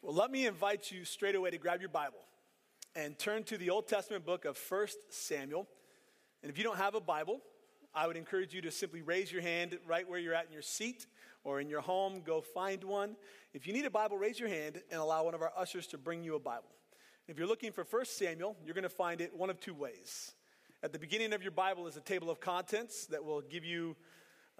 Well, let me invite you straight away to grab your Bible and turn to the Old Testament book of 1 Samuel. And if you don't have a Bible, I would encourage you to simply raise your hand right where you're at in your seat or in your home. Go find one. If you need a Bible, raise your hand and allow one of our ushers to bring you a Bible. If you're looking for 1 Samuel, you're going to find it one of two ways. At the beginning of your Bible is a table of contents that will give you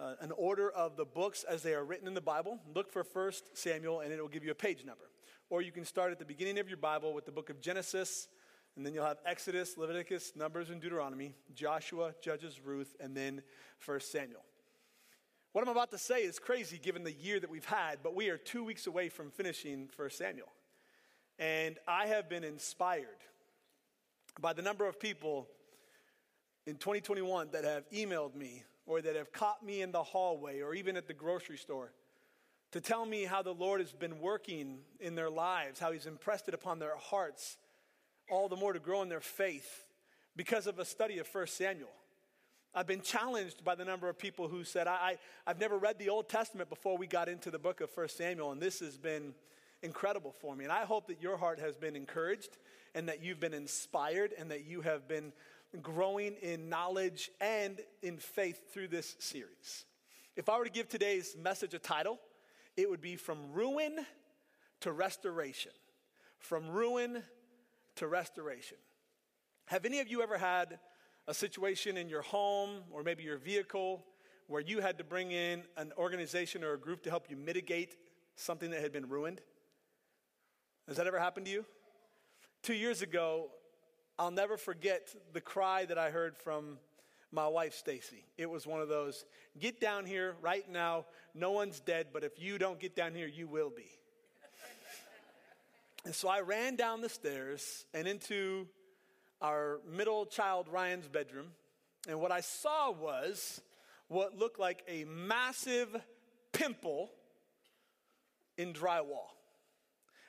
uh, an order of the books as they are written in the Bible. Look for 1 Samuel and it will give you a page number. Or you can start at the beginning of your Bible with the book of Genesis, and then you'll have Exodus, Leviticus, Numbers, and Deuteronomy, Joshua, Judges, Ruth, and then 1 Samuel. What I'm about to say is crazy given the year that we've had, but we are two weeks away from finishing 1 Samuel. And I have been inspired by the number of people in 2021 that have emailed me or that have caught me in the hallway or even at the grocery store to tell me how the Lord has been working in their lives, how He's impressed it upon their hearts, all the more to grow in their faith because of a study of 1 Samuel. I've been challenged by the number of people who said, I, I, have never read the Old Testament before we got into the book of 1 Samuel, and this has been incredible for me. And I hope that your heart has been encouraged and that you've been inspired and that you have been growing in knowledge and in faith through this series. If I were to give today's message a title, it would be from ruin to restoration. From ruin to restoration. Have any of you ever had a situation in your home or maybe your vehicle where you had to bring in an organization or a group to help you mitigate something that had been ruined? Has that ever happened to you? Two years ago, I'll never forget the cry that I heard from my wife Stacy. It was one of those get down here right now. No one's dead, but if you don't get down here, you will be. and so I ran down the stairs and into our middle child Ryan's bedroom. And what I saw was what looked like a massive pimple in drywall.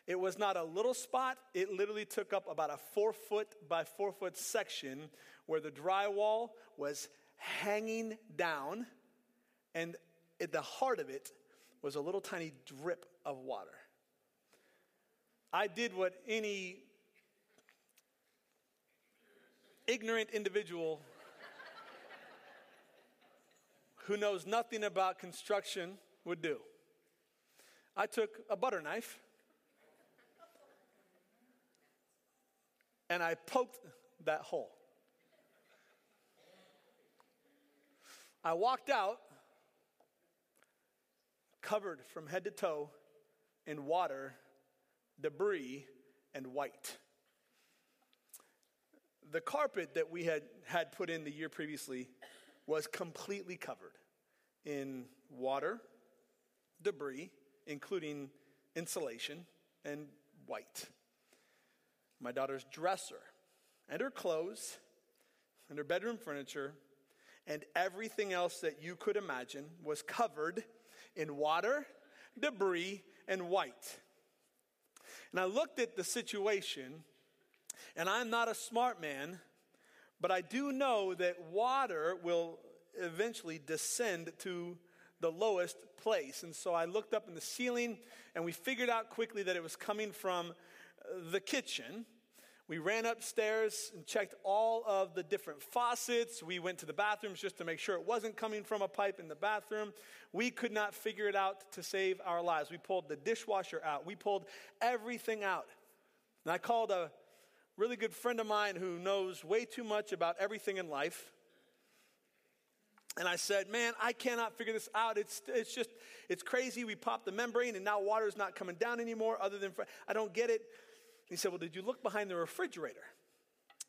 It was not a little spot, it literally took up about a four foot by four foot section where the drywall was hanging down, and at the heart of it was a little tiny drip of water. I did what any ignorant individual who knows nothing about construction would do. I took a butter knife and I poked that hole. I walked out covered from head to toe in water, debris, and white. The carpet that we had had put in the year previously was completely covered in water, debris, including insulation, and white my daughter's dresser, and her clothes, and her bedroom furniture, and everything else that you could imagine was covered in water, debris, and white. And I looked at the situation, and I'm not a smart man, but I do know that water will eventually descend to the lowest place. And so I looked up in the ceiling, and we figured out quickly that it was coming from the kitchen. We ran upstairs and checked all of the different faucets. We went to the bathrooms just to make sure it wasn't coming from a pipe in the bathroom. We could not figure it out to save our lives. We pulled the dishwasher out, we pulled everything out. And I called a really good friend of mine who knows way too much about everything in life. And I said, Man, I cannot figure this out. It's, it's just, it's crazy. We popped the membrane and now water's not coming down anymore, other than, I don't get it. He said, Well, did you look behind the refrigerator?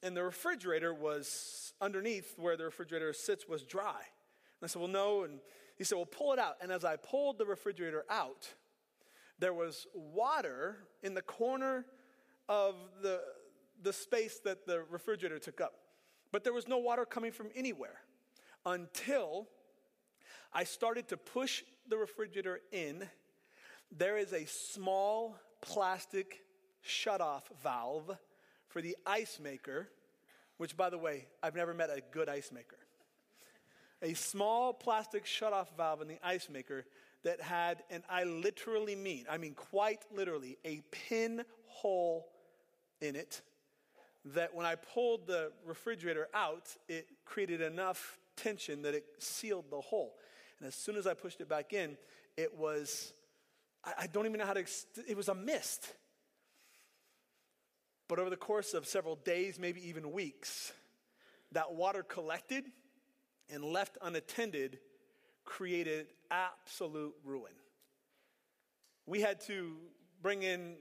And the refrigerator was underneath where the refrigerator sits was dry. And I said, Well, no. And he said, Well, pull it out. And as I pulled the refrigerator out, there was water in the corner of the, the space that the refrigerator took up. But there was no water coming from anywhere until I started to push the refrigerator in. There is a small plastic shutoff valve for the ice maker, which, by the way, I've never met a good ice maker. A small plastic shutoff valve in the ice maker that had, and I literally mean, I mean quite literally, a pinhole in it that when I pulled the refrigerator out, it created enough tension that it sealed the hole. And as soon as I pushed it back in, it was, I, don't even know how to, it was a mist. But over the course of several days, maybe even weeks, that water collected and left unattended created absolute ruin. We had to bring in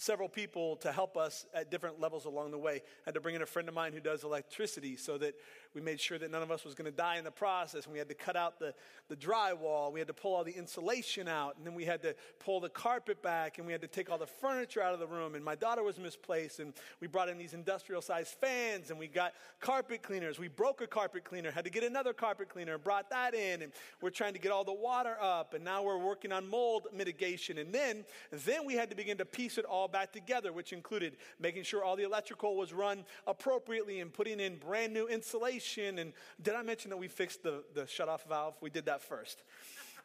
several people to help us at different levels along the way. I had to bring in a friend of mine who does electricity so that we made sure that none of us was going to die in the process. And we had to cut out the, the drywall. We had to pull all the insulation out. And then we had to pull the carpet back. And we had to take all the furniture out of the room. And my daughter was misplaced. And we brought in these industrial sized fans. And we got carpet cleaners. We broke a carpet cleaner, had to get another carpet cleaner, brought that in. And we're trying to get all the water up. And now we're working on mold mitigation. And then, then we had to begin to piece it all back together, which included making sure all the electrical was run appropriately and putting in brand new insulation. And did I mention that we fixed the, the shut off valve? We did that first.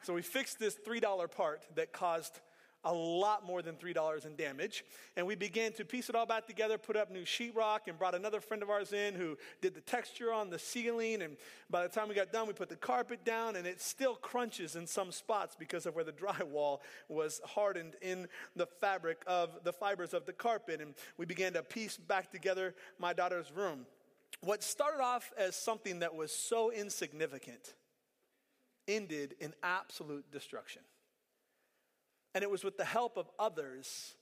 So we fixed this $3 part that caused a lot more than $3 in damage. And we began to piece it all back together, put up new sheetrock, and brought another friend of ours in who did the texture on the ceiling. And by the time we got done, we put the carpet down, and it still crunches in some spots because of where the drywall was hardened in the fabric of the fibers of the carpet. And we began to piece back together my daughter's room. What started off as something that was so insignificant ended in absolute destruction. And it was with the help of others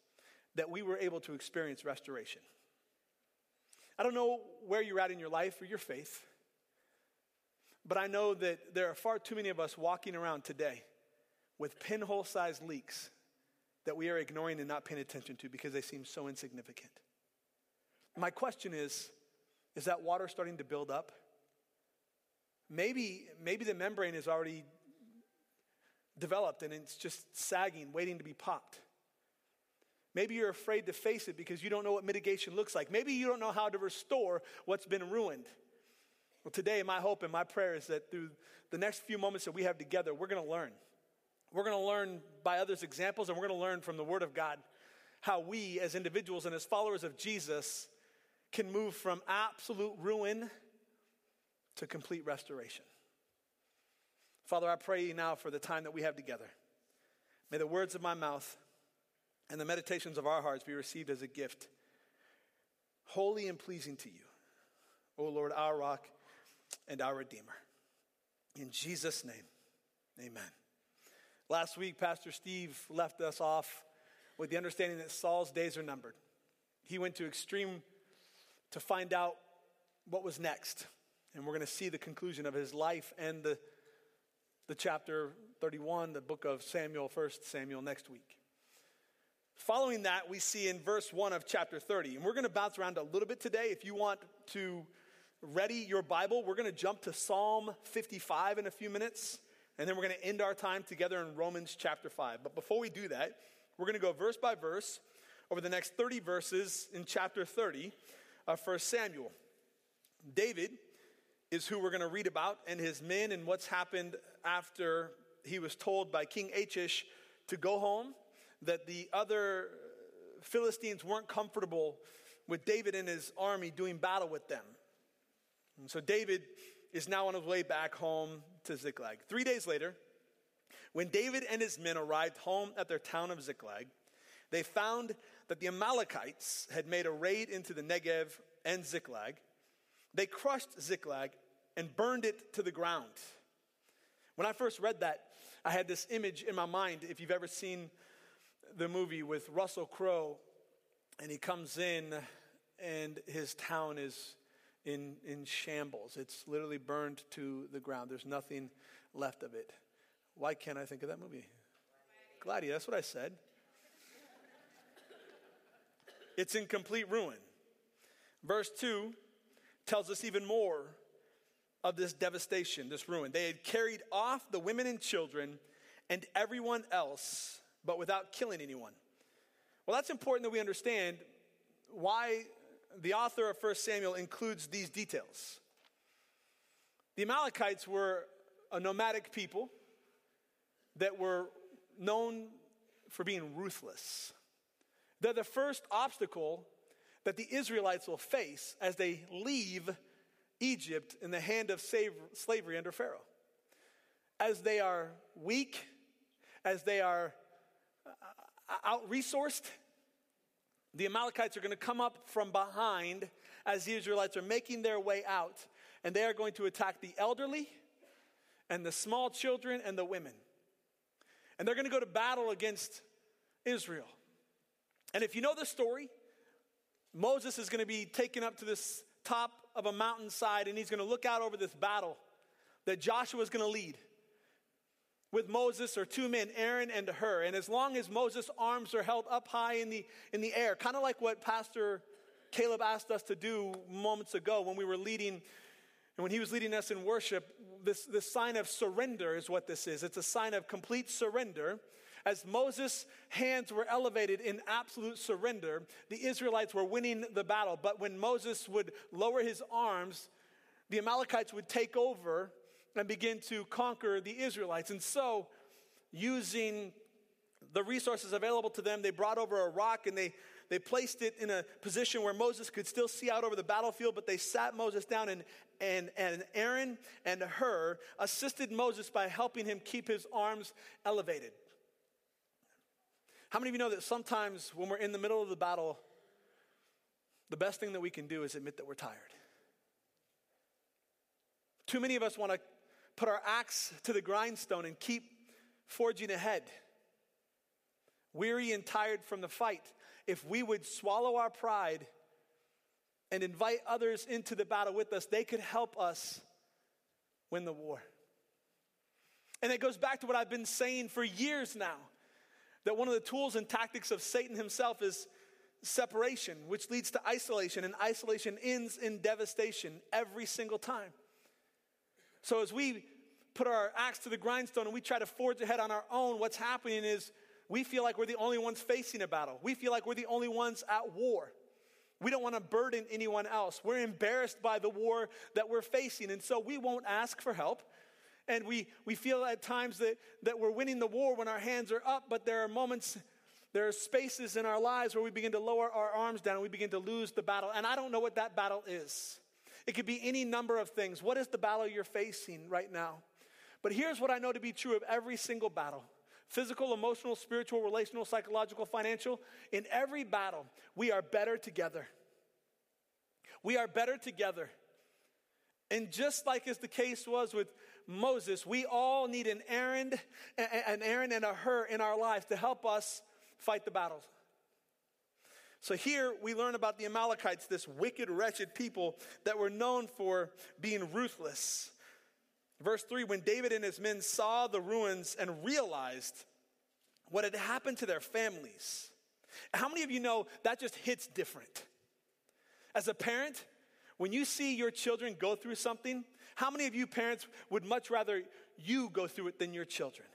that we were able to experience restoration. I don't know where you're at in your life or your faith, but I know that there are far too many of us walking around today with pinhole sized leaks that we are ignoring and not paying attention to because they seem so insignificant. My question is is that water starting to build up? Maybe, maybe the membrane is already developed and it's just sagging, waiting to be popped. Maybe you're afraid to face it because you don't know what mitigation looks like. Maybe you don't know how to restore what's been ruined. Well, today, my hope and my prayer is that through the next few moments that we have together, we're going to learn. We're going to learn by others' examples, and we're going to learn from the Word of God how we, as individuals and as followers of Jesus, can move from absolute ruin to complete restoration. Father, I pray now for the time that we have together. May the words of my mouth and the meditations of our hearts be received as a gift, holy and pleasing to you, O Lord, our rock and our Redeemer. In Jesus' name, amen. Last week, Pastor Steve left us off with the understanding that Saul's days are numbered. He went to extreme to find out what was next. And we're going to see the conclusion of his life and the the chapter 31, the book of Samuel, 1 Samuel, next week. Following that, we see in verse 1 of chapter 30. And we're going to bounce around a little bit today. If you want to ready your Bible, we're going to jump to Psalm 55 in a few minutes. And then we're going to end our time together in Romans chapter 5. But before we do that, we're going to go verse by verse over the next 30 verses in chapter 30 of 1 Samuel. David is who we're going to read about and his men and what's happened after he was told by King Achish to go home, that the other Philistines weren't comfortable with David and his army doing battle with them. And so David is now on his way back home to Ziklag. Three days later, when David and his men arrived home at their town of Ziklag, they found that the Amalekites had made a raid into the Negev and Ziklag. They crushed Ziklag and burned it to the ground. When I first read that, I had this image in my mind. If you've ever seen the movie with Russell Crowe, and he comes in, and his town is in, in shambles. It's literally burned to the ground. There's nothing left of it. Why can't I think of that movie? Gladiator, that's what I said. It's in complete ruin. Verse 2 tells us even more of this devastation, this ruin. They had carried off the women and children and everyone else, but without killing anyone. Well, that's important that we understand why the author of 1 Samuel includes these details. The Amalekites were a nomadic people. that were known for being ruthless. They're the first obstacle that the Israelites will face as they leave Egypt in the hand of slavery under Pharaoh. As they are weak, as they are uh, out resourced, the Amalekites are going to come up from behind as the Israelites are making their way out, and they are going to attack the elderly and the small children and the women. And they're going to go to battle against Israel. And if you know the story, Moses is going to be taken up to this top of a mountainside and he's going to look out over this battle that Joshua is going to lead. With Moses or two men, Aaron and Hur. And as long as Moses' arms are held up high in the, in the air, kind of like what Pastor Caleb asked us to do moments ago when we were leading, and when he was leading us in worship, this, this sign of surrender is what this is. It's a sign of complete surrender. As Moses' hands were elevated in absolute surrender, the Israelites were winning the battle. But when Moses would lower his arms, the Amalekites would take over and begin to conquer the Israelites. And so, using the resources available to them, they brought over a rock and they, they placed it in a position where Moses could still see out over the battlefield, but they sat Moses down, and, and, and Aaron and Hur assisted Moses by helping him keep his arms elevated. How many of you know that sometimes when we're in the middle of the battle, the best thing that we can do is admit that we're tired? Too many of us want to put our axe to the grindstone and keep forging ahead. Weary and tired from the fight, if we would swallow our pride and invite others into the battle with us, they could help us win the war. And it goes back to what I've been saying for years now that one of the tools and tactics of Satan himself is separation, which leads to isolation, and isolation ends in devastation every single time. So as we put our axe to the grindstone and we try to forge ahead on our own, what's happening is we feel like we're the only ones facing a battle. We feel like we're the only ones at war. We don't want to burden anyone else. We're embarrassed by the war that we're facing, and so we won't ask for help. And we, we feel at times that, that we're winning the war when our hands are up, but there are moments, there are spaces in our lives where we begin to lower our arms down and we begin to lose the battle. And I don't know what that battle is. It could be any number of things. What is the battle you're facing right now? But here's what I know to be true of every single battle physical, emotional, spiritual, relational, psychological, financial. In every battle, we are better together. We are better together. And just like as the case was with Moses, we all need an Aaron, an Aaron and a Hur in our lives to help us fight the battles. So here we learn about the Amalekites, this wicked, wretched people that were known for being ruthless. Verse 3 When David and his men saw the ruins and realized what had happened to their families, how many of you know that just hits different? As a parent, when you see your children go through something, how many of you parents would much rather you go through it than your children?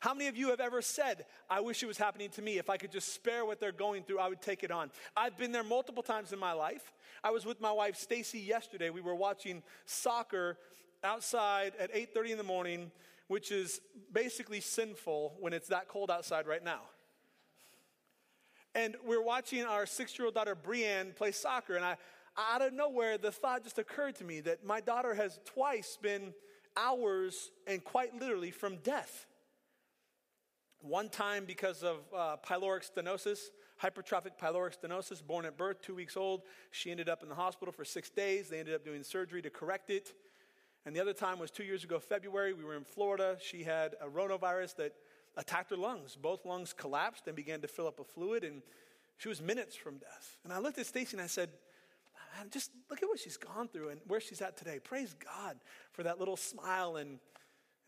How many of you have ever said, I wish it was happening to me? If I could just spare what they're going through, I would take it on. I've been there multiple times in my life. I was with my wife Stacy yesterday. We were watching soccer outside at 8:30 in the morning, which is basically sinful when it's that cold outside right now. And we're watching our six-year-old daughter Brienne play soccer, and I, out of nowhere, the thought just occurred to me that my daughter has twice been hours and quite literally from death. One time because of uh, pyloric stenosis, hypertrophic pyloric stenosis, born at birth, two weeks old. She ended up in the hospital for six days. They ended up doing surgery to correct it. And the other time was two years ago, February. We were in Florida. She had a rotavirus that attacked her lungs. Both lungs collapsed and began to fill up with fluid, and she was minutes from death. And I looked at Stacy and I said, man, just look at what she's gone through and where she's at today. Praise God for that little smile. And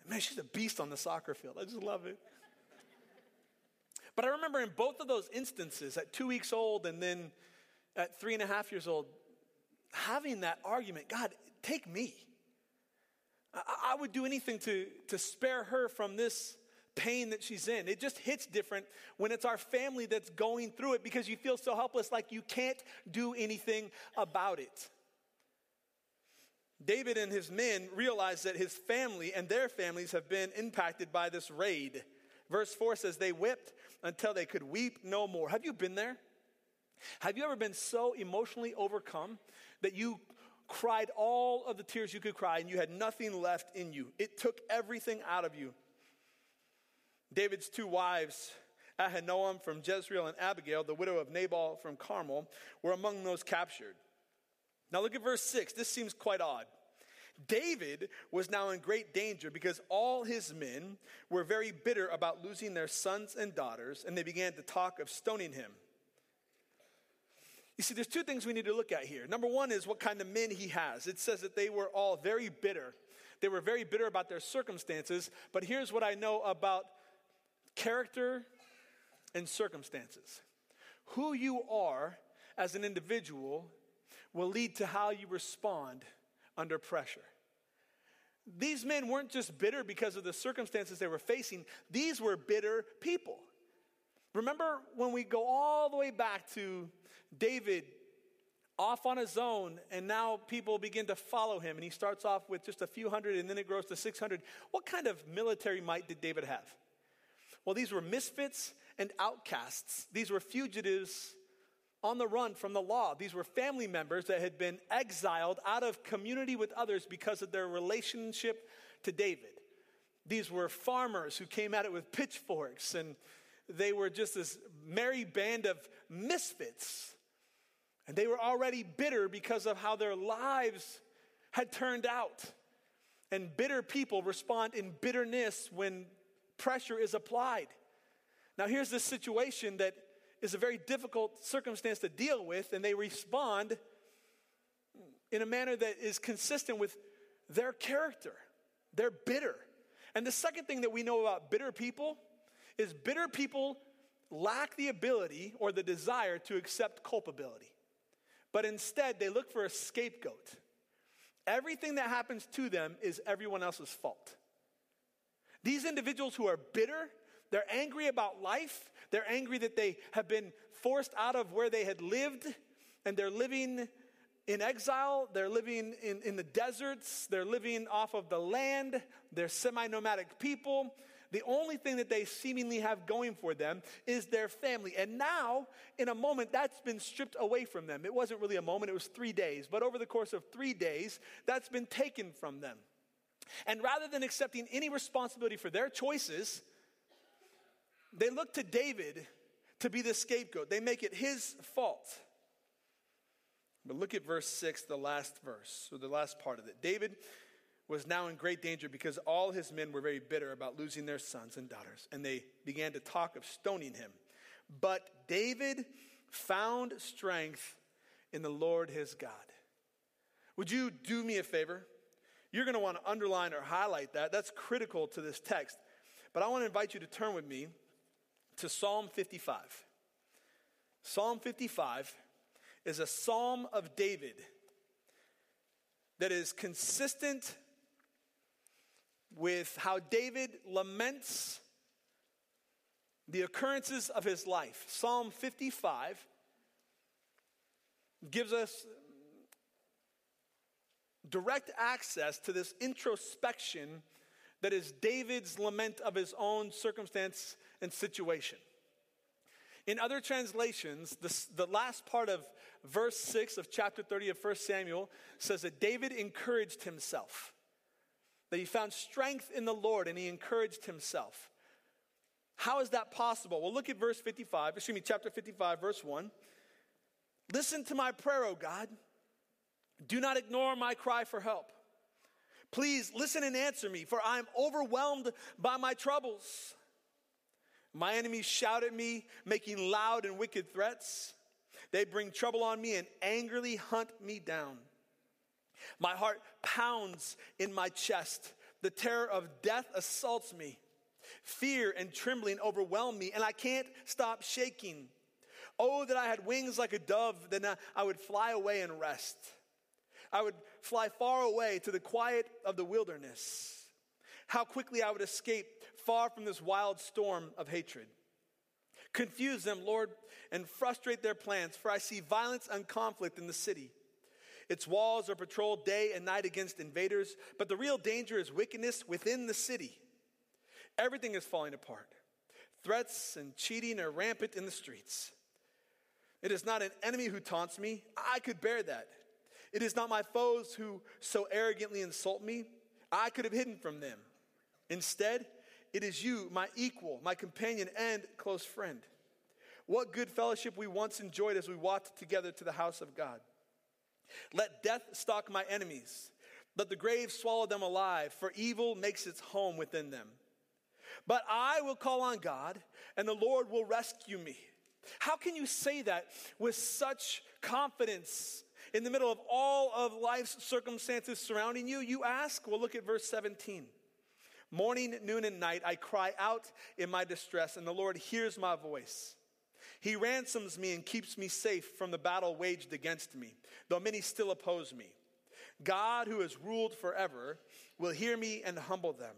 man, she's a beast on the soccer field. I just love it. But I remember in both of those instances, at two weeks old and then at three and a half years old, having that argument God, take me. I, I would do anything to, to spare her from this pain that she's in. It just hits different when it's our family that's going through it because you feel so helpless, like you can't do anything about it. David and his men realize that his family and their families have been impacted by this raid. Verse 4 says, They wept until they could weep no more. Have you been there? Have you ever been so emotionally overcome that you cried all of the tears you could cry and you had nothing left in you? It took everything out of you. David's two wives, Ahinoam from Jezreel and Abigail, the widow of Nabal from Carmel, were among those captured. Now look at verse 6. This seems quite odd. David was now in great danger because all his men were very bitter about losing their sons and daughters, and they began to talk of stoning him. You see, there's two things we need to look at here. Number one is what kind of men he has. It says that they were all very bitter. They were very bitter about their circumstances, but here's what I know about character and circumstances. Who you are as an individual will lead to how you respond under pressure. These men weren't just bitter because of the circumstances they were facing, these were bitter people. Remember when we go all the way back to David off on his own, and now people begin to follow him, and he starts off with just a few hundred, and then it grows to 600. What kind of military might did David have? Well, these were misfits and outcasts, these were fugitives on the run from the law. These were family members that had been exiled out of community with others because of their relationship to David. These were farmers who came at it with pitchforks, and they were just this merry band of misfits. And they were already bitter because of how their lives had turned out. And bitter people respond in bitterness when pressure is applied. Now, here's the situation that is a very difficult circumstance to deal with, and they respond in a manner that is consistent with their character. They're bitter. And the second thing that we know about bitter people is bitter people lack the ability or the desire to accept culpability. But instead, they look for a scapegoat. Everything that happens to them is everyone else's fault. These individuals who are bitter they're angry about life. They're angry that they have been forced out of where they had lived and they're living in exile. They're living in, in the deserts. They're living off of the land. They're semi nomadic people. The only thing that they seemingly have going for them is their family. And now, in a moment, that's been stripped away from them. It wasn't really a moment, it was three days. But over the course of three days, that's been taken from them. And rather than accepting any responsibility for their choices, they look to David to be the scapegoat, they make it his fault. But look at verse 6, the last verse, or the last part of it. David was now in great danger because all his men were very bitter about losing their sons and daughters, and they began to talk of stoning him. But David found strength in the Lord his God. Would you do me a favor? You're going to want to underline or highlight that. That's critical to this text. But I want to invite you to turn with me to Psalm 55. Psalm 55 is a psalm of David that is consistent with how David laments the occurrences of his life. Psalm 55 gives us direct access to this introspection that is David's lament of his own circumstance and situation. In other translations, the, the last part of verse 6 of chapter 30 of 1 Samuel says that David encouraged himself, that he found strength in the Lord and he encouraged himself. How is that possible? Well, look at verse 55, excuse me, chapter 55, verse 1. Listen to my prayer, O God. Do not ignore my cry for help. Please listen and answer me, for I am overwhelmed by my troubles. My enemies shout at me, making loud and wicked threats. They bring trouble on me and angrily hunt me down. My heart pounds in my chest. The terror of death assaults me. Fear and trembling overwhelm me, and I can't stop shaking. Oh, that I had wings like a dove, then I would fly away and rest. I would fly far away to the quiet of the wilderness. How quickly I would escape far from this wild storm of hatred. Confuse them, Lord, and frustrate their plans, for I see violence and conflict in the city. Its walls are patrolled day and night against invaders, but the real danger is wickedness within the city. Everything is falling apart. Threats and cheating are rampant in the streets. It is not an enemy who taunts me. I could bear that. It is not my foes who so arrogantly insult me. I could have hidden from them. Instead, it is you, my equal, my companion, and close friend. What good fellowship we once enjoyed as we walked together to the house of God. Let death stalk my enemies. Let the grave swallow them alive, for evil makes its home within them. But I will call on God, and the Lord will rescue me. How can you say that with such confidence in the middle of all of life's circumstances surrounding you? You ask? Well, look at verse 17. Morning, noon, and night, I cry out in my distress, and the Lord hears my voice. He ransoms me and keeps me safe from the battle waged against me, though many still oppose me. God, who has ruled forever, will hear me and humble them.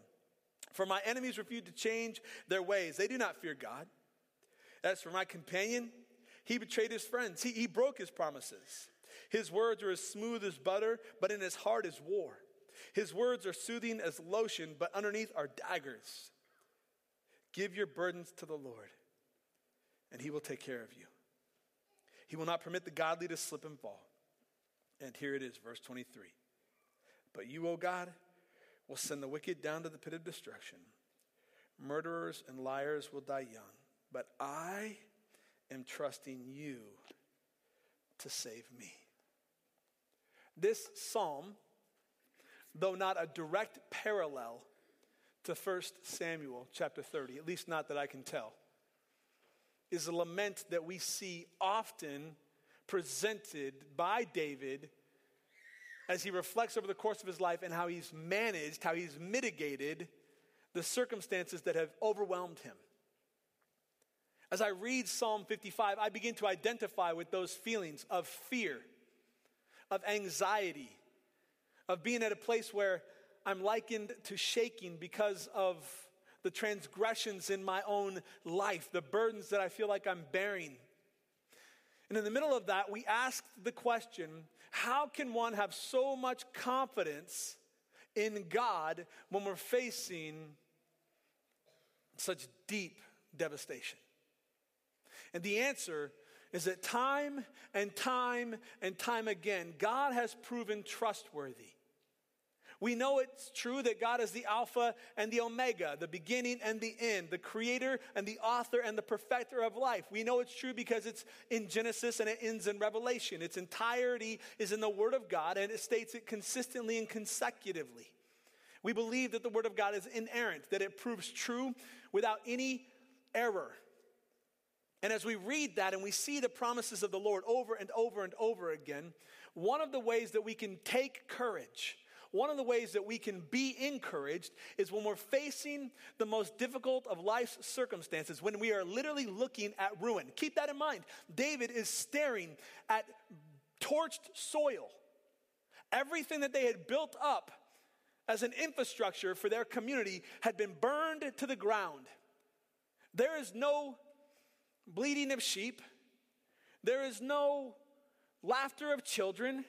For my enemies refuse to change their ways. They do not fear God. As for my companion, he betrayed his friends. He, he broke his promises. His words are as smooth as butter, but in his heart is war. His words are soothing as lotion, but underneath are daggers. Give your burdens to the Lord, and he will take care of you. He will not permit the godly to slip and fall. And here it is, verse 23. But you, O God, will send the wicked down to the pit of destruction. Murderers and liars will die young. But I am trusting you to save me. This psalm though not a direct parallel to 1 Samuel chapter 30, at least not that I can tell, is a lament that we see often presented by David as he reflects over the course of his life and how he's managed, how he's mitigated the circumstances that have overwhelmed him. As I read Psalm 55, I begin to identify with those feelings of fear, of anxiety, of being at a place where I'm likened to shaking because of the transgressions in my own life, the burdens that I feel like I'm bearing. And in the middle of that, we ask the question how can one have so much confidence in God when we're facing such deep devastation? And the answer is that time and time and time again, God has proven trustworthy. We know it's true that God is the Alpha and the Omega, the beginning and the end, the creator and the author and the perfecter of life. We know it's true because it's in Genesis and it ends in Revelation. Its entirety is in the Word of God and it states it consistently and consecutively. We believe that the Word of God is inerrant, that it proves true without any error. And as we read that and we see the promises of the Lord over and over and over again, one of the ways that we can take courage one of the ways that we can be encouraged is when we're facing the most difficult of life's circumstances, when we are literally looking at ruin. Keep that in mind. David is staring at torched soil. Everything that they had built up as an infrastructure for their community had been burned to the ground. There is no bleating of sheep, there is no laughter of children.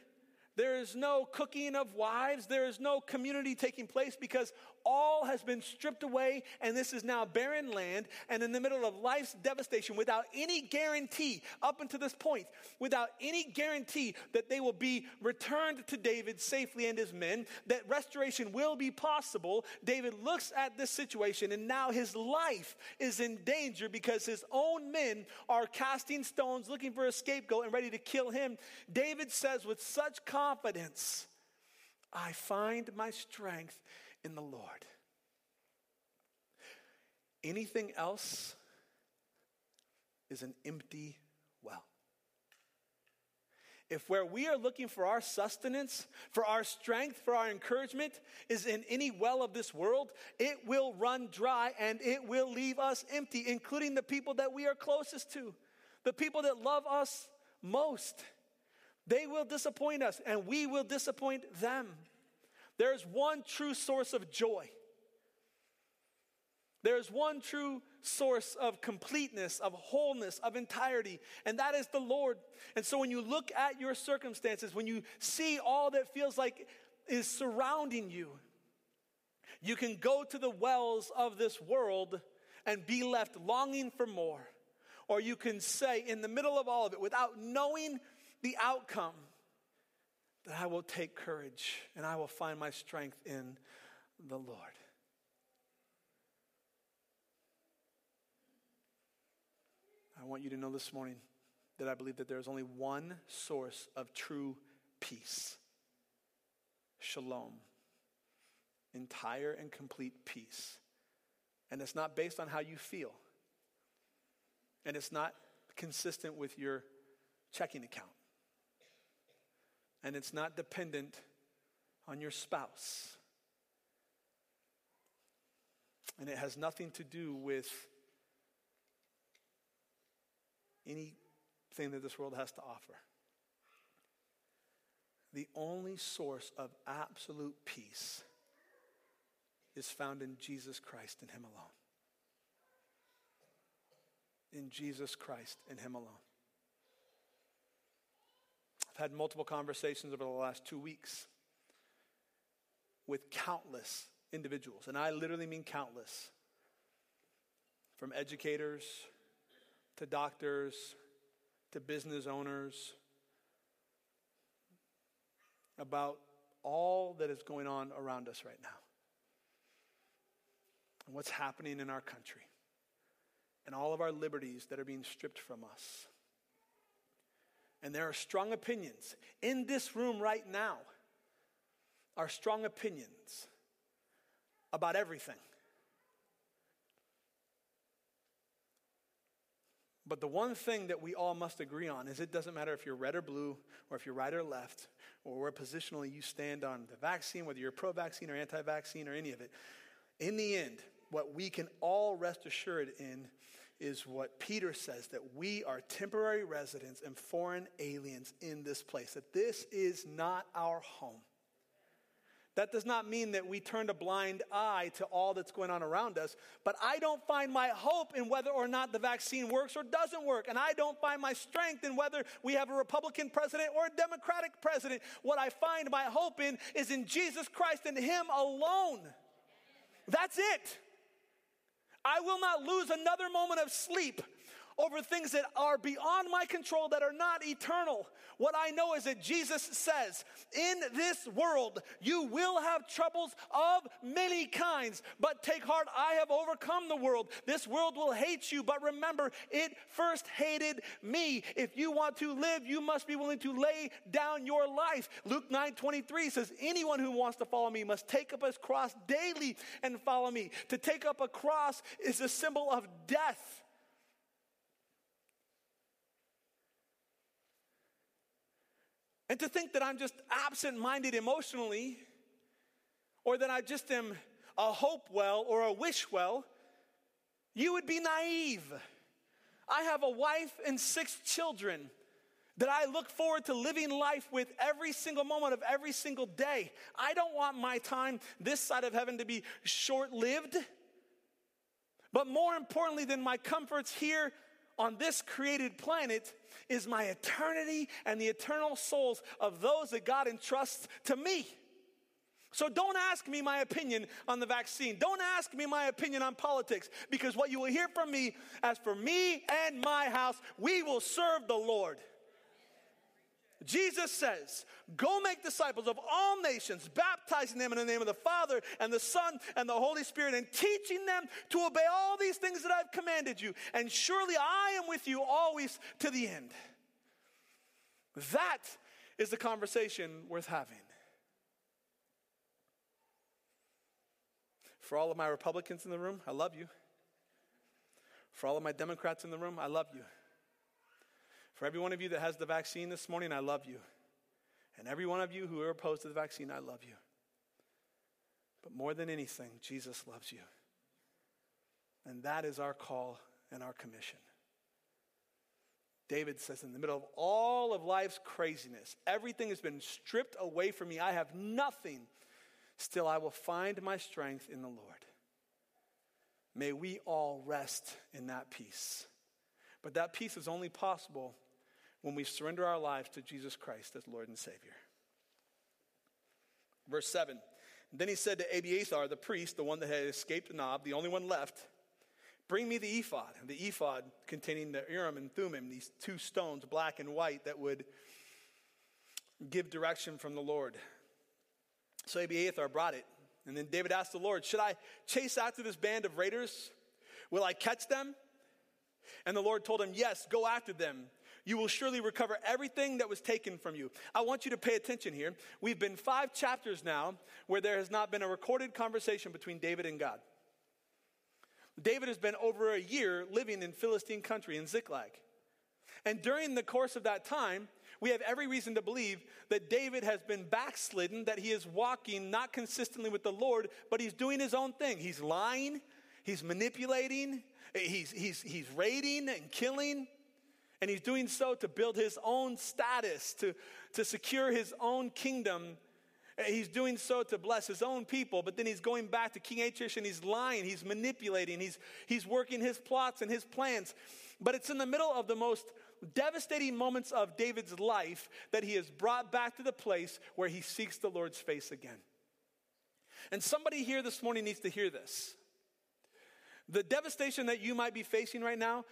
There is no cooking of wives. There is no community taking place because all has been stripped away and this is now barren land and in the middle of life's devastation without any guarantee up until this point, without any guarantee that they will be returned to David safely and his men, that restoration will be possible. David looks at this situation and now his life is in danger because his own men are casting stones looking for a scapegoat and ready to kill him. David says with such confidence, I find my strength in the Lord. Anything else is an empty well. If where we are looking for our sustenance, for our strength, for our encouragement is in any well of this world, it will run dry and it will leave us empty, including the people that we are closest to, the people that love us most. They will disappoint us and we will disappoint them. There's one true source of joy. There's one true source of completeness, of wholeness, of entirety, and that is the Lord. And so when you look at your circumstances, when you see all that feels like is surrounding you, you can go to the wells of this world and be left longing for more. Or you can say, in the middle of all of it, without knowing the outcome, that I will take courage and I will find my strength in the Lord. I want you to know this morning that I believe that there is only one source of true peace shalom, entire and complete peace. And it's not based on how you feel, and it's not consistent with your checking account, and it's not dependent on your spouse. And it has nothing to do with anything that this world has to offer. The only source of absolute peace is found in Jesus Christ and Him alone. In Jesus Christ and Him alone. Had multiple conversations over the last two weeks with countless individuals, and I literally mean countless, from educators to doctors to business owners about all that is going on around us right now. And what's happening in our country. And all of our liberties that are being stripped from us. And there are strong opinions in this room right now, are strong opinions about everything. But the one thing that we all must agree on is it doesn't matter if you're red or blue, or if you're right or left, or where positionally you stand on the vaccine, whether you're pro vaccine or anti vaccine or any of it. In the end, what we can all rest assured in is what Peter says that we are temporary residents and foreign aliens in this place, that this is not our home. That does not mean that we turned a blind eye to all that's going on around us, but I don't find my hope in whether or not the vaccine works or doesn't work. And I don't find my strength in whether we have a Republican president or a Democratic president. What I find my hope in is in Jesus Christ and Him alone. That's it. I will not lose another moment of sleep over things that are beyond my control, that are not eternal. What I know is that Jesus says, In this world you will have troubles of many kinds, but take heart, I have overcome the world. This world will hate you, but remember, it first hated me. If you want to live, you must be willing to lay down your life. Luke 9 23 says, Anyone who wants to follow me must take up his cross daily and follow me. To take up a cross is a symbol of death. And to think that I'm just absent minded emotionally, or that I just am a hope well or a wish well, you would be naive. I have a wife and six children that I look forward to living life with every single moment of every single day. I don't want my time this side of heaven to be short lived. But more importantly than my comforts here on this created planet is my eternity and the eternal souls of those that God entrusts to me. So don't ask me my opinion on the vaccine. Don't ask me my opinion on politics because what you will hear from me, as for me and my house, we will serve the Lord. Jesus says, Go make disciples of all nations, baptizing them in the name of the Father and the Son and the Holy Spirit, and teaching them to obey all these things that I've commanded you. And surely I am with you always to the end. That is the conversation worth having. For all of my Republicans in the room, I love you. For all of my Democrats in the room, I love you. For every one of you that has the vaccine this morning, I love you. And every one of you who are opposed to the vaccine, I love you. But more than anything, Jesus loves you. And that is our call and our commission. David says, in the middle of all of life's craziness, everything has been stripped away from me. I have nothing. Still, I will find my strength in the Lord. May we all rest in that peace. But that peace is only possible when we surrender our lives to Jesus Christ as Lord and Savior. Verse 7 Then he said to Abiathar, the priest, the one that had escaped Nob, the only one left, Bring me the ephod, the ephod containing the Urim and Thummim, these two stones, black and white, that would give direction from the Lord. So Abiathar brought it. And then David asked the Lord, Should I chase after this band of raiders? Will I catch them? And the Lord told him, Yes, go after them. You will surely recover everything that was taken from you. I want you to pay attention here. We've been five chapters now where there has not been a recorded conversation between David and God. David has been over a year living in Philistine country in Ziklag. And during the course of that time, we have every reason to believe that David has been backslidden, that he is walking not consistently with the Lord, but he's doing his own thing. He's lying, he's manipulating, he's, he's, he's raiding and killing, and he's doing so to build his own status, to, to secure his own kingdom He's doing so to bless his own people, but then he's going back to King Achish and he's lying, he's manipulating, he's, he's working his plots and his plans. But it's in the middle of the most devastating moments of David's life that he is brought back to the place where he seeks the Lord's face again. And somebody here this morning needs to hear this. The devastation that you might be facing right now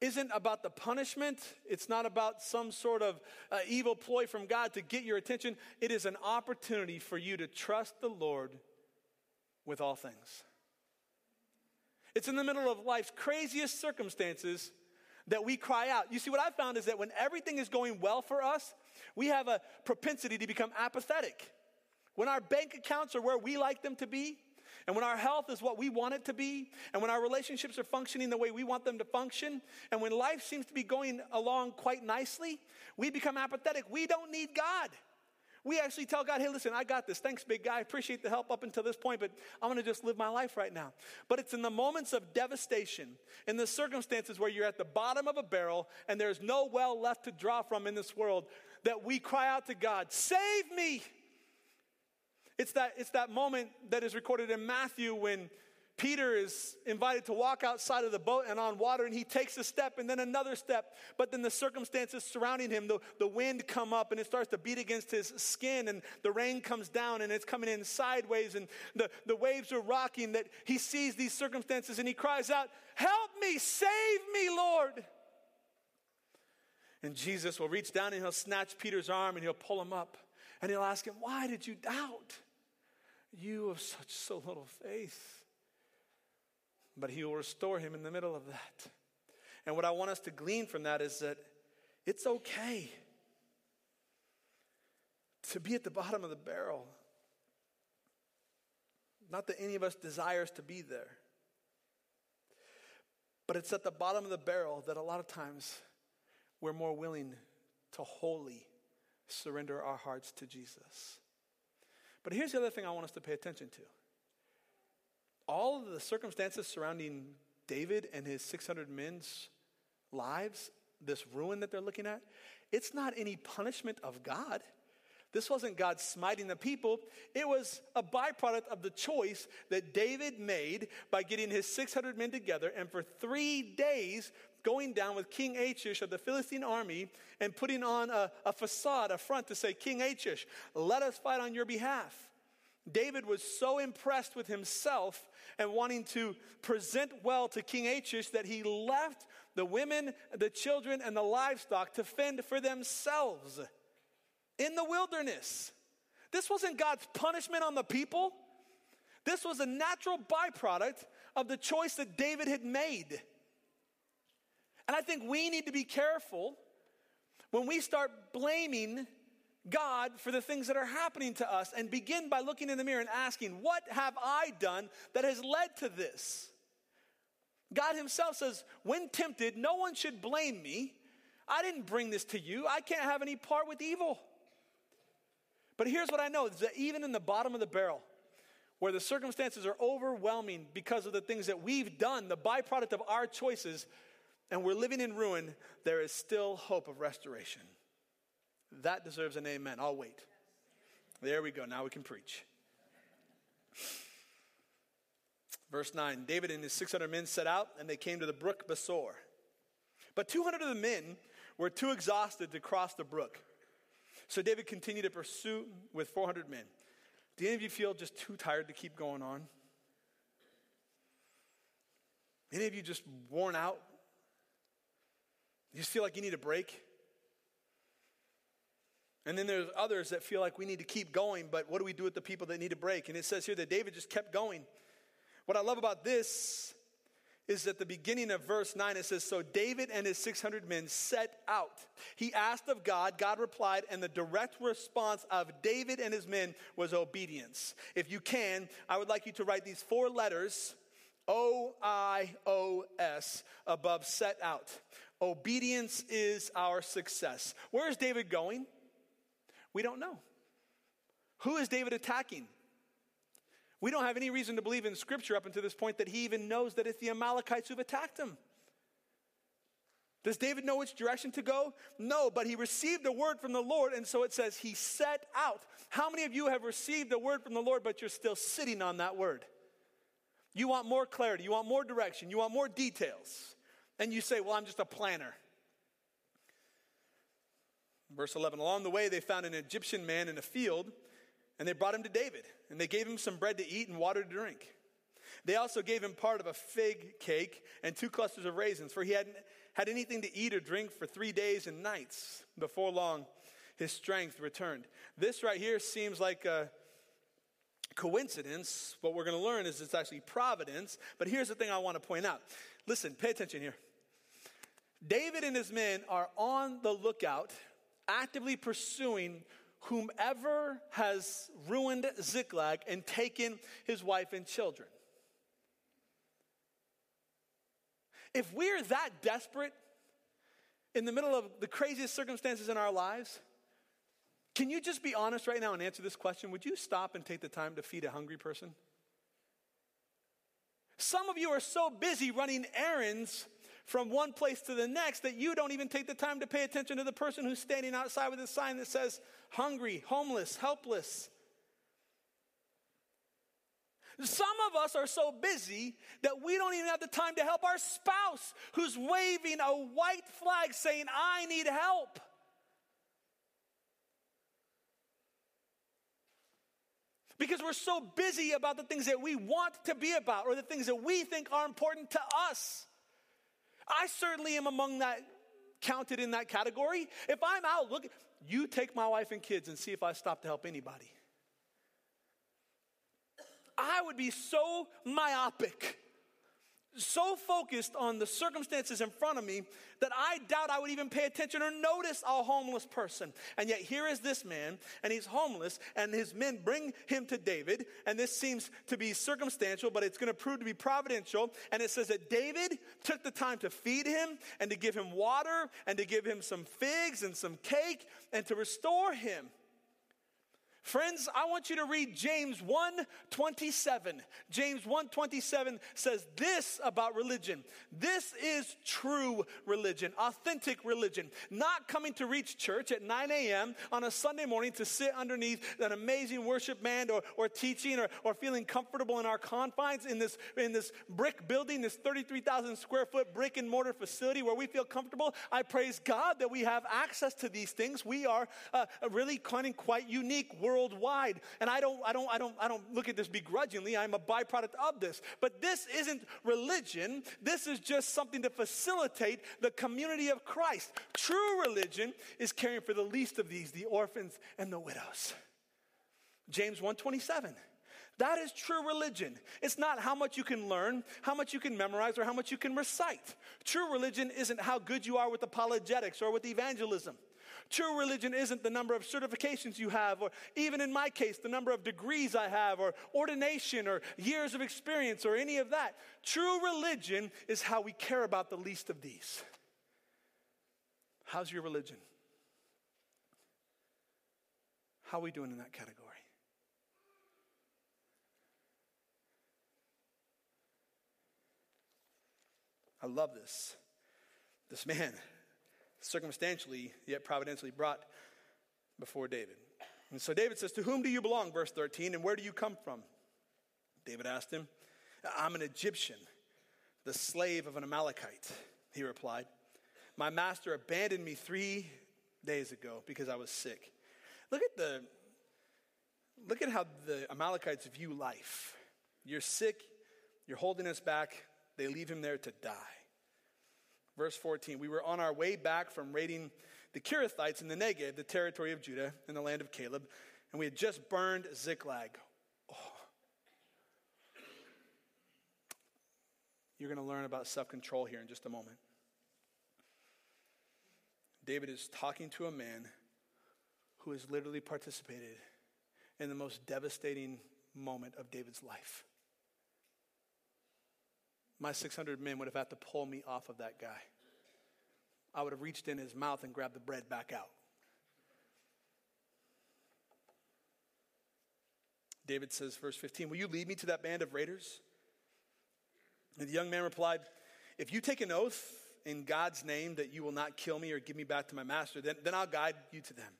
isn't about the punishment. It's not about some sort of uh, evil ploy from God to get your attention. It is an opportunity for you to trust the Lord with all things. It's in the middle of life's craziest circumstances that we cry out. You see, what I found is that when everything is going well for us, we have a propensity to become apathetic. When our bank accounts are where we like them to be, and when our health is what we want it to be, and when our relationships are functioning the way we want them to function, and when life seems to be going along quite nicely, we become apathetic. We don't need God. We actually tell God, hey, listen, I got this. Thanks, big guy. I appreciate the help up until this point, but I'm going to just live my life right now. But it's in the moments of devastation, in the circumstances where you're at the bottom of a barrel and there's no well left to draw from in this world, that we cry out to God, save me. It's that, it's that moment that is recorded in Matthew when Peter is invited to walk outside of the boat and on water, and he takes a step and then another step. But then the circumstances surrounding him, the, the wind come up and it starts to beat against his skin, and the rain comes down and it's coming in sideways, and the, the waves are rocking. That he sees these circumstances and he cries out, Help me, save me, Lord. And Jesus will reach down and he'll snatch Peter's arm and he'll pull him up. And he'll ask him, Why did you doubt? You of such so little faith. But he will restore him in the middle of that. And what I want us to glean from that is that it's okay to be at the bottom of the barrel. Not that any of us desires to be there. But it's at the bottom of the barrel that a lot of times we're more willing to wholly surrender our hearts to Jesus. But here's the other thing I want us to pay attention to. All of the circumstances surrounding David and his 600 men's lives, this ruin that they're looking at, it's not any punishment of God. This wasn't God smiting the people. It was a byproduct of the choice that David made by getting his 600 men together and for three days going down with King Achish of the Philistine army and putting on a, a facade, a front to say, King Achish, let us fight on your behalf. David was so impressed with himself and wanting to present well to King Achish that he left the women, the children, and the livestock to fend for themselves in the wilderness. This wasn't God's punishment on the people. This was a natural byproduct of the choice that David had made. And I think we need to be careful when we start blaming God for the things that are happening to us and begin by looking in the mirror and asking, What have I done that has led to this? God Himself says, When tempted, no one should blame me. I didn't bring this to you. I can't have any part with evil. But here's what I know is that even in the bottom of the barrel, where the circumstances are overwhelming because of the things that we've done, the byproduct of our choices, and we're living in ruin, there is still hope of restoration. That deserves an amen. I'll wait. There we go. Now we can preach. Verse 9 David and his 600 men set out, and they came to the brook Besor. But 200 of the men were too exhausted to cross the brook. So David continued to pursue with 400 men. Do any of you feel just too tired to keep going on? Any of you just worn out? You just feel like you need a break? And then there's others that feel like we need to keep going, but what do we do with the people that need a break? And it says here that David just kept going. What I love about this is at the beginning of verse 9, it says, So David and his 600 men set out. He asked of God, God replied, and the direct response of David and his men was obedience. If you can, I would like you to write these four letters, O I O S, above set out. Obedience is our success. Where is David going? We don't know. Who is David attacking? We don't have any reason to believe in Scripture up until this point that he even knows that it's the Amalekites who've attacked him. Does David know which direction to go? No, but he received a word from the Lord, and so it says he set out. How many of you have received a word from the Lord, but you're still sitting on that word? You want more clarity, you want more direction, you want more details. And you say, Well, I'm just a planner. Verse 11 Along the way, they found an Egyptian man in a field and they brought him to David, and they gave him some bread to eat and water to drink. They also gave him part of a fig cake and two clusters of raisins, for he hadn't had anything to eat or drink for three days and nights. Before long, his strength returned. This right here seems like a coincidence. What we're going to learn is it's actually providence. But here's the thing I want to point out. Listen, pay attention here. David and his men are on the lookout, actively pursuing whomever has ruined Ziklag and taken his wife and children. If we're that desperate in the middle of the craziest circumstances in our lives, can you just be honest right now and answer this question? Would you stop and take the time to feed a hungry person? Some of you are so busy running errands from one place to the next that you don't even take the time to pay attention to the person who's standing outside with a sign that says hungry, homeless, helpless. Some of us are so busy that we don't even have the time to help our spouse who's waving a white flag saying, I need help. Because we're so busy about the things that we want to be about or the things that we think are important to us. I certainly am among that, counted in that category. If I'm out, look, you take my wife and kids and see if I stop to help anybody. I would be so myopic so focused on the circumstances in front of me that I doubt I would even pay attention or notice a homeless person. And yet, here is this man, and he's homeless, and his men bring him to David. And this seems to be circumstantial, but it's going to prove to be providential. And it says that David took the time to feed him, and to give him water, and to give him some figs and some cake, and to restore him. Friends, I want you to read James 1:27. James 1:27 says this about religion. This is true religion, authentic religion. Not coming to reach church at 9 a.m. on a Sunday morning to sit underneath an amazing worship band or, or teaching or, or feeling comfortable in our confines in this, in this brick building, this 33,000 square foot brick and mortar facility where we feel comfortable. I praise God that we have access to these things. We are uh, really kind of quite unique world worldwide. And I don't, I don't, I don't, I don't look at this begrudgingly. I'm a byproduct of this. But this isn't religion. This is just something to facilitate the community of Christ. True religion is caring for the least of these, the orphans and the widows. James 127. That is true religion. It's not how much you can learn, how much you can memorize, or how much you can recite. True religion isn't how good you are with apologetics or with evangelism. True religion isn't the number of certifications you have, or even in my case, the number of degrees I have, or ordination, or years of experience, or any of that. True religion is how we care about the least of these. How's your religion? How are we doing in that category? I love this. This man circumstantially, yet providentially brought before David. And so David says, To whom do you belong? Verse 13, and where do you come from? David asked him, I'm an Egyptian, the slave of an Amalekite, he replied. My master abandoned me three days ago because I was sick. Look at the look at how the Amalekites view life. You're sick, you're holding us back, they leave him there to die. Verse 14, we were on our way back from raiding the Kerethites in the Negev, the territory of Judah, in the land of Caleb, and we had just burned Ziklag. Oh. You're going to learn about self control here in just a moment. David is talking to a man who has literally participated in the most devastating moment of David's life. My 600 men would have had to pull me off of that guy. I would have reached in his mouth and grabbed the bread back out. David says, verse 15, Will you lead me to that band of raiders? And the young man replied, If you take an oath in God's name that you will not kill me or give me back to my master, then, then I'll guide you to them.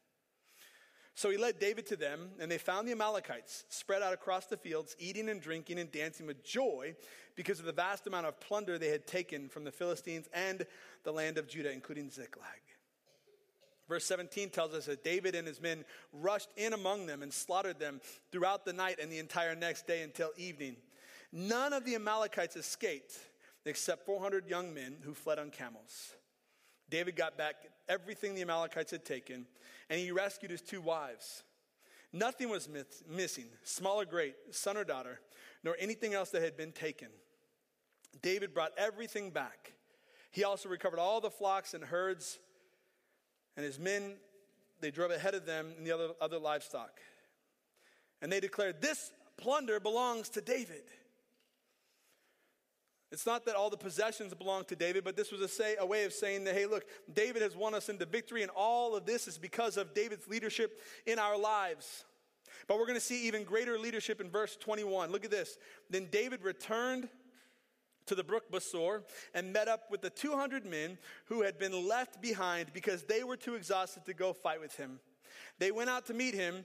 So he led David to them, and they found the Amalekites spread out across the fields, eating and drinking and dancing with joy because of the vast amount of plunder they had taken from the Philistines and the land of Judah, including Ziklag. Verse 17 tells us that David and his men rushed in among them and slaughtered them throughout the night and the entire next day until evening. None of the Amalekites escaped except 400 young men who fled on camels. David got back everything the Amalekites had taken, and he rescued his two wives. Nothing was miss- missing, small or great, son or daughter, nor anything else that had been taken. David brought everything back. He also recovered all the flocks and herds, and his men, they drove ahead of them and the other, other livestock. And they declared, This plunder belongs to David. It's not that all the possessions belong to David, but this was a, say, a way of saying that, hey, look, David has won us into victory, and all of this is because of David's leadership in our lives. But we're going to see even greater leadership in verse 21. Look at this. Then David returned to the brook Besor and met up with the 200 men who had been left behind because they were too exhausted to go fight with him. They went out to meet him,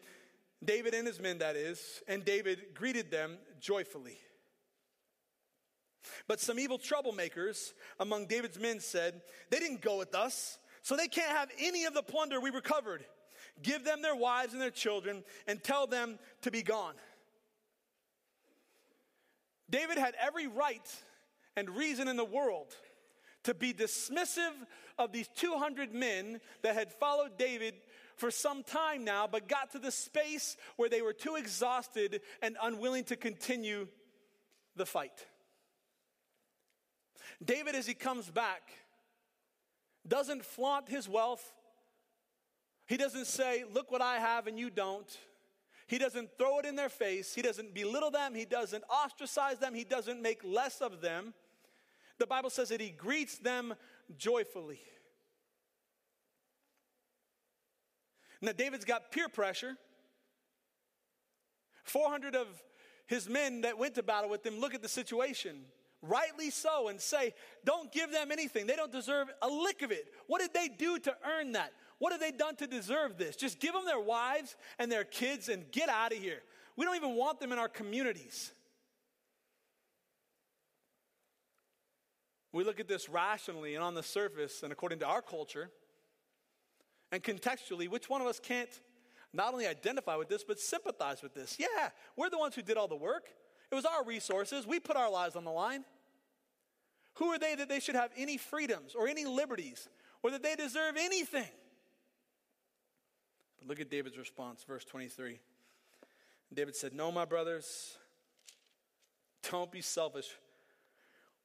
David and his men, that is, and David greeted them joyfully. But some evil troublemakers among David's men said, They didn't go with us, so they can't have any of the plunder we recovered. Give them their wives and their children and tell them to be gone. David had every right and reason in the world to be dismissive of these 200 men that had followed David for some time now, but got to the space where they were too exhausted and unwilling to continue the fight. David, as he comes back, doesn't flaunt his wealth. He doesn't say, Look what I have and you don't. He doesn't throw it in their face. He doesn't belittle them. He doesn't ostracize them. He doesn't make less of them. The Bible says that he greets them joyfully. Now, David's got peer pressure. 400 of his men that went to battle with him look at the situation rightly so, and say, Don't give them anything. They don't deserve a lick of it. What did they do to earn that? What have they done to deserve this? Just give them their wives and their kids and get out of here. We don't even want them in our communities. We look at this rationally and on the surface and according to our culture. And contextually, which one of us can't not only identify with this, but sympathize with this? Yeah, we're the ones who did all the work. It was our resources. We put our lives on the line. Who are they that they should have any freedoms or any liberties or that they deserve anything? But look at David's response, verse 23. David said, No, my brothers, don't be selfish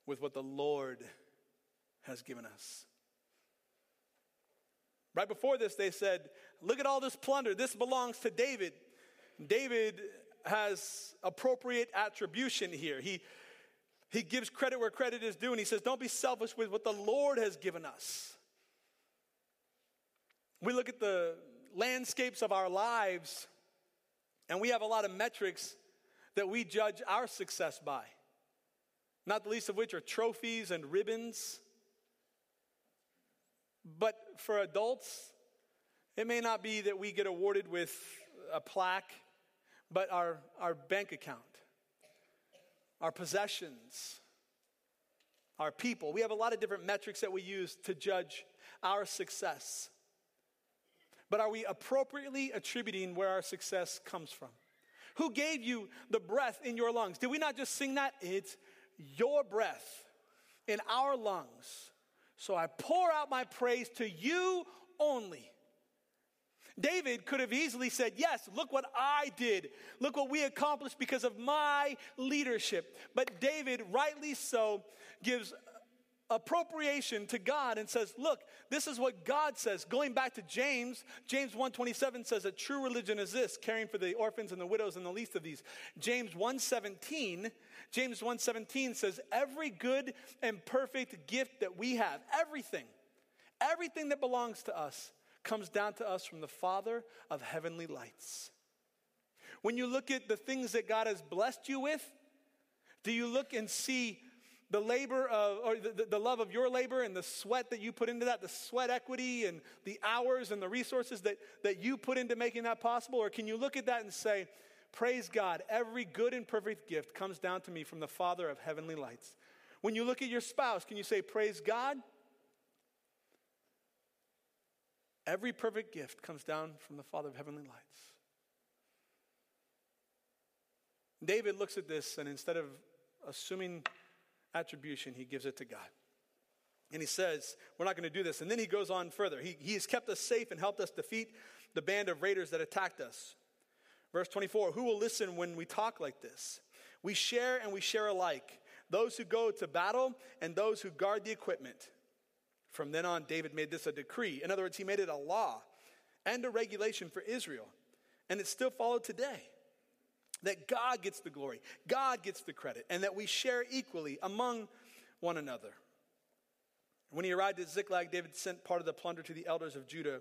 with what the Lord has given us. Right before this, they said, Look at all this plunder. This belongs to David. David has appropriate attribution here. He, he gives credit where credit is due, and he says, Don't be selfish with what the Lord has given us. We look at the landscapes of our lives, and we have a lot of metrics that we judge our success by, not the least of which are trophies and ribbons. But for adults, it may not be that we get awarded with a plaque but our, our bank account. our possessions, our people. We have a lot of different metrics that we use to judge our success. But are we appropriately attributing where our success comes from? Who gave you the breath in your lungs? Did we not just sing that? It's your breath in our lungs. So I pour out my praise to you only. David could have easily said, Yes, look what I did. Look what we accomplished because of my leadership. But David, rightly so, gives appropriation to God and says, look, this is what God says. Going back to James, James 1:27 says that true religion is this, caring for the orphans and the widows and the least of these. James 1:17, James 1:17 says every good and perfect gift that we have, everything, everything that belongs to us comes down to us from the Father of heavenly lights. When you look at the things that God has blessed you with, do you look and see the labor of, or the, the, love of your labor and the sweat that you put into that, the sweat equity and the hours and the resources that, that you put into making that possible? Or can you look at that and say, Praise God, every good and perfect gift comes down to me from the Father of heavenly lights? When you look at your spouse, can you say, Praise God? Every perfect gift comes down from the Father of heavenly lights. David looks at this and instead of assuming attribution, he gives it to God. And he says, We're not going to do this. And then he goes on further. He, he has kept us safe and helped us defeat the band of raiders that attacked us. Verse 24 Who will listen when we talk like this? We share and we share alike. Those who go to battle and those who guard the equipment. From then on, David made this a decree. In other words, he made it a law and a regulation for Israel. And it's still followed today that God gets the glory, God gets the credit, and that we share equally among one another. When he arrived at Ziklag, David sent part of the plunder to the elders of Judah,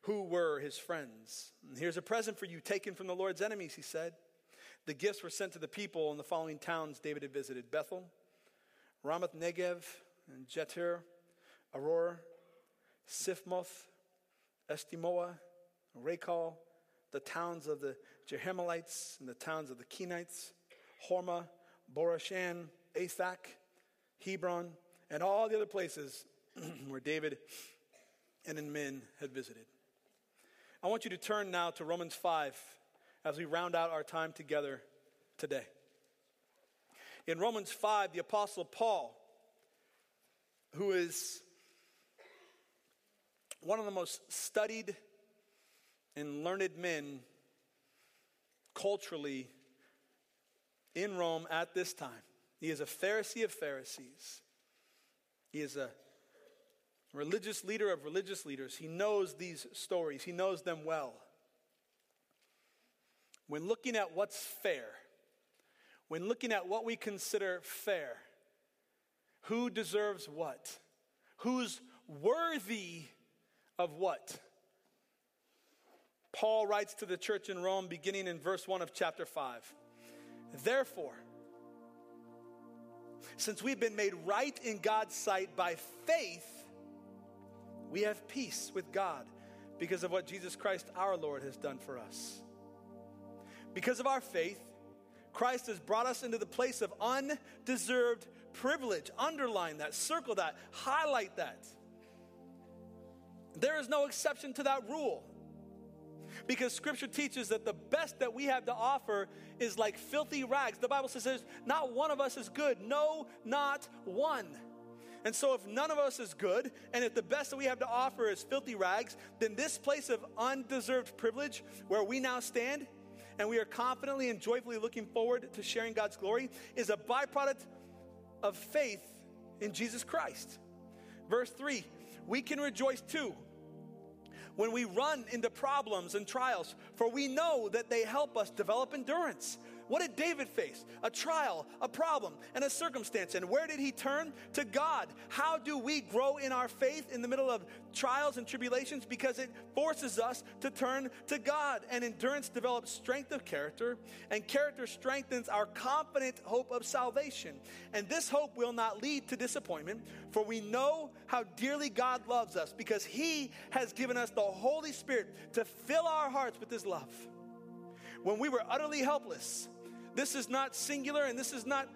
who were his friends. Here's a present for you taken from the Lord's enemies, he said. The gifts were sent to the people in the following towns David had visited Bethel, Ramoth Negev, and Jeter, Aroer, Siphmoth, Eshtemoa, Rachal, the towns of the Jerahmeelites and the towns of the Kenites, Hormah, Bor-ashan, Athach, Hebron, and all the other places where David and his men had visited. I want you to turn now to Romans 5 as we round out our time together today. In Romans 5, the Apostle Paul, who is one of the most studied and learned men culturally in Rome at this time. He is a Pharisee of Pharisees. He is a religious leader of religious leaders. He knows these stories, he knows them well. When looking at what's fair, when looking at what we consider fair, who deserves what? Who's worthy of what? Paul writes to the church in Rome, beginning in verse 1 of chapter 5. Therefore, since we've been made right in God's sight by faith, we have peace with God because of what Jesus Christ our Lord has done for us. Because of our faith, Christ has brought us into the place of undeserved privilege. Underline that, circle that, highlight that. There is no exception to that rule. Because scripture teaches that the best that we have to offer is like filthy rags. The Bible says not one of us is good. No, not one. And so, if none of us is good, and if the best that we have to offer is filthy rags, then this place of undeserved privilege where we now stand and we are confidently and joyfully looking forward to sharing God's glory is a byproduct of faith in Jesus Christ. Verse 3 we can rejoice too when we run into problems and trials, for we know that they help us develop endurance. What did David face? A trial, a problem, and a circumstance. And where did he turn? To God. How do we grow in our faith in the middle of trials and tribulations? Because it forces us to turn to God. And endurance develops strength of character, and character strengthens our confident hope of salvation. And this hope will not lead to disappointment, for we know how dearly God loves us because he has given us the Holy Spirit to fill our hearts with his love when we were utterly helpless, this is not singular and this is not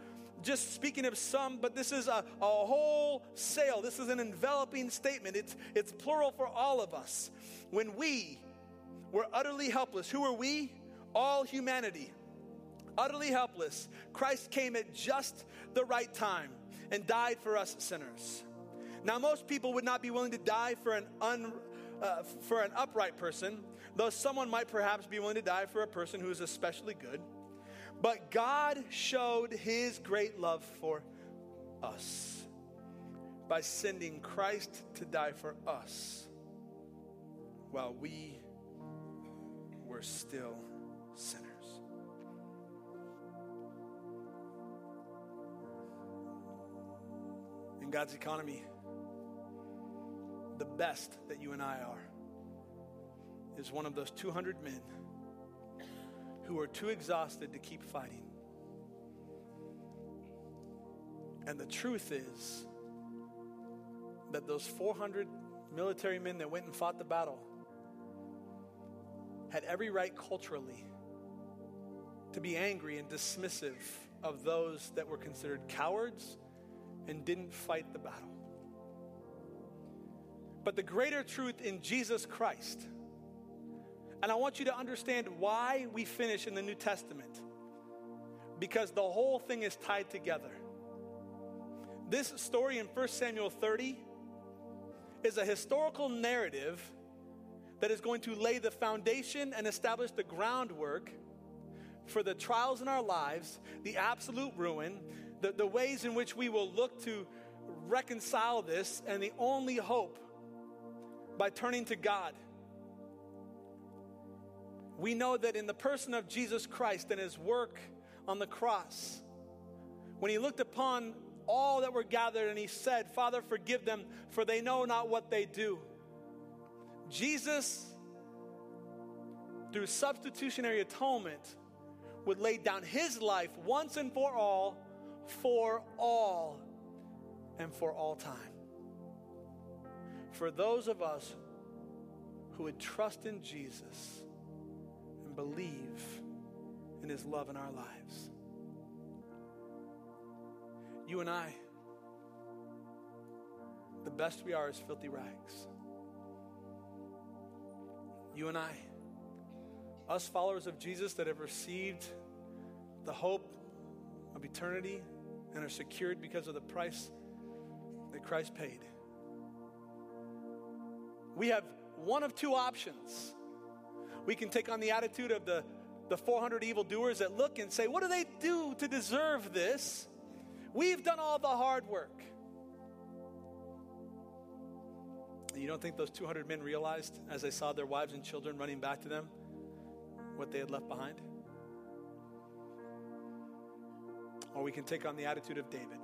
just speaking of some, but this is a, a whole sale. This is an enveloping statement. It's, it's plural for all of us. When we were utterly helpless, who are we? All humanity. Utterly helpless. Christ came at just the right time and died for us sinners. Now, most people would not be willing to die for an, un, uh, for an upright person, though someone might perhaps be willing to die for a person who is especially good. But God showed his great love for us by sending Christ to die for us while we were still sinners. In God's economy, the best that you and I are is one of those 200 men who are too exhausted to keep fighting. And the truth is that those 400 military men that went and fought the battle had every right culturally to be angry and dismissive of those that were considered cowards and didn't fight the battle. But the greater truth in Jesus Christ and I want you to understand why we finish in the New Testament. Because the whole thing is tied together. This story in 1 Samuel 30 is a historical narrative that is going to lay the foundation and establish the groundwork for the trials in our lives, the absolute ruin, the, the ways in which we will look to reconcile this, and the only hope by turning to God we know that in the person of Jesus Christ and his work on the cross, when he looked upon all that were gathered and he said, Father, forgive them, for they know not what they do. Jesus, through substitutionary atonement, would lay down his life once and for all, for all, and for all time. For those of us who would trust in Jesus and believe in His love in our lives. You and I, the best we are is filthy rags. You and I, us followers of Jesus that have received the hope of eternity and are secured because of the price that Christ paid. We have one of two options we can take on the attitude of the, the 400 evildoers that look and say, What do they do to deserve this? We've done all the hard work. And you don't think those 200 men realized as they saw their wives and children running back to them what they had left behind? Or we can take on the attitude of David,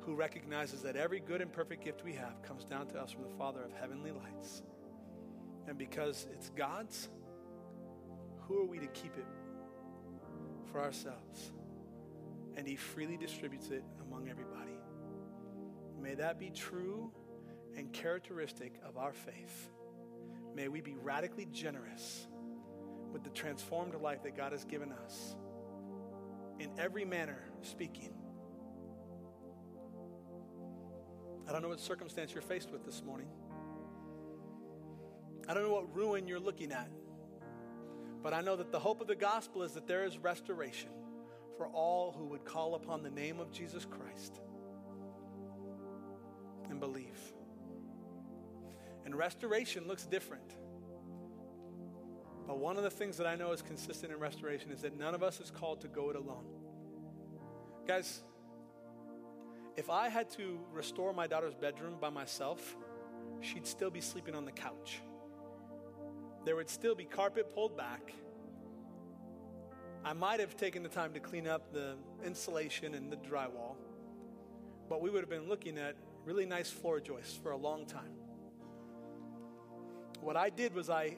who recognizes that every good and perfect gift we have comes down to us from the Father of heavenly lights. And because it's God's, who are we to keep it for ourselves? And He freely distributes it among everybody. May that be true and characteristic of our faith. May we be radically generous with the transformed life that God has given us in every manner speaking. I don't know what circumstance you're faced with this morning. I don't know what ruin you're looking at, but I know that the hope of the gospel is that there is restoration for all who would call upon the name of Jesus Christ and believe. And restoration looks different. But one of the things that I know is consistent in restoration is that none of us is called to go it alone. Guys, if I had to restore my daughter's bedroom by myself, she'd still be sleeping on the couch there would still be carpet pulled back. I might have taken the time to clean up the insulation and the drywall, but we would have been looking at really nice floor joists for a long time. What I did was I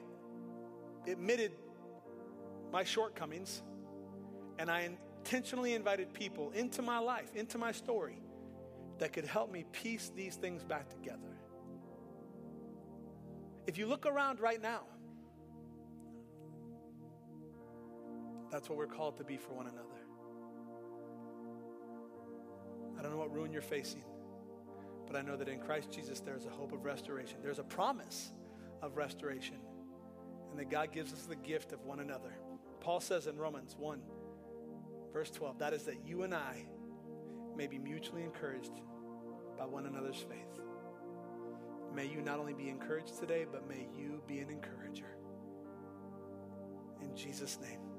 admitted my shortcomings and I intentionally invited people into my life, into my story, that could help me piece these things back together. If you look around right now, That's what we're called to be for one another. I don't know what ruin you're facing, but I know that in Christ Jesus there is a hope of restoration. There's a promise of restoration, and that God gives us the gift of one another. Paul says in Romans 1, verse 12, that is that you and I may be mutually encouraged by one another's faith. May you not only be encouraged today, but may you be an encourager. In Jesus' name.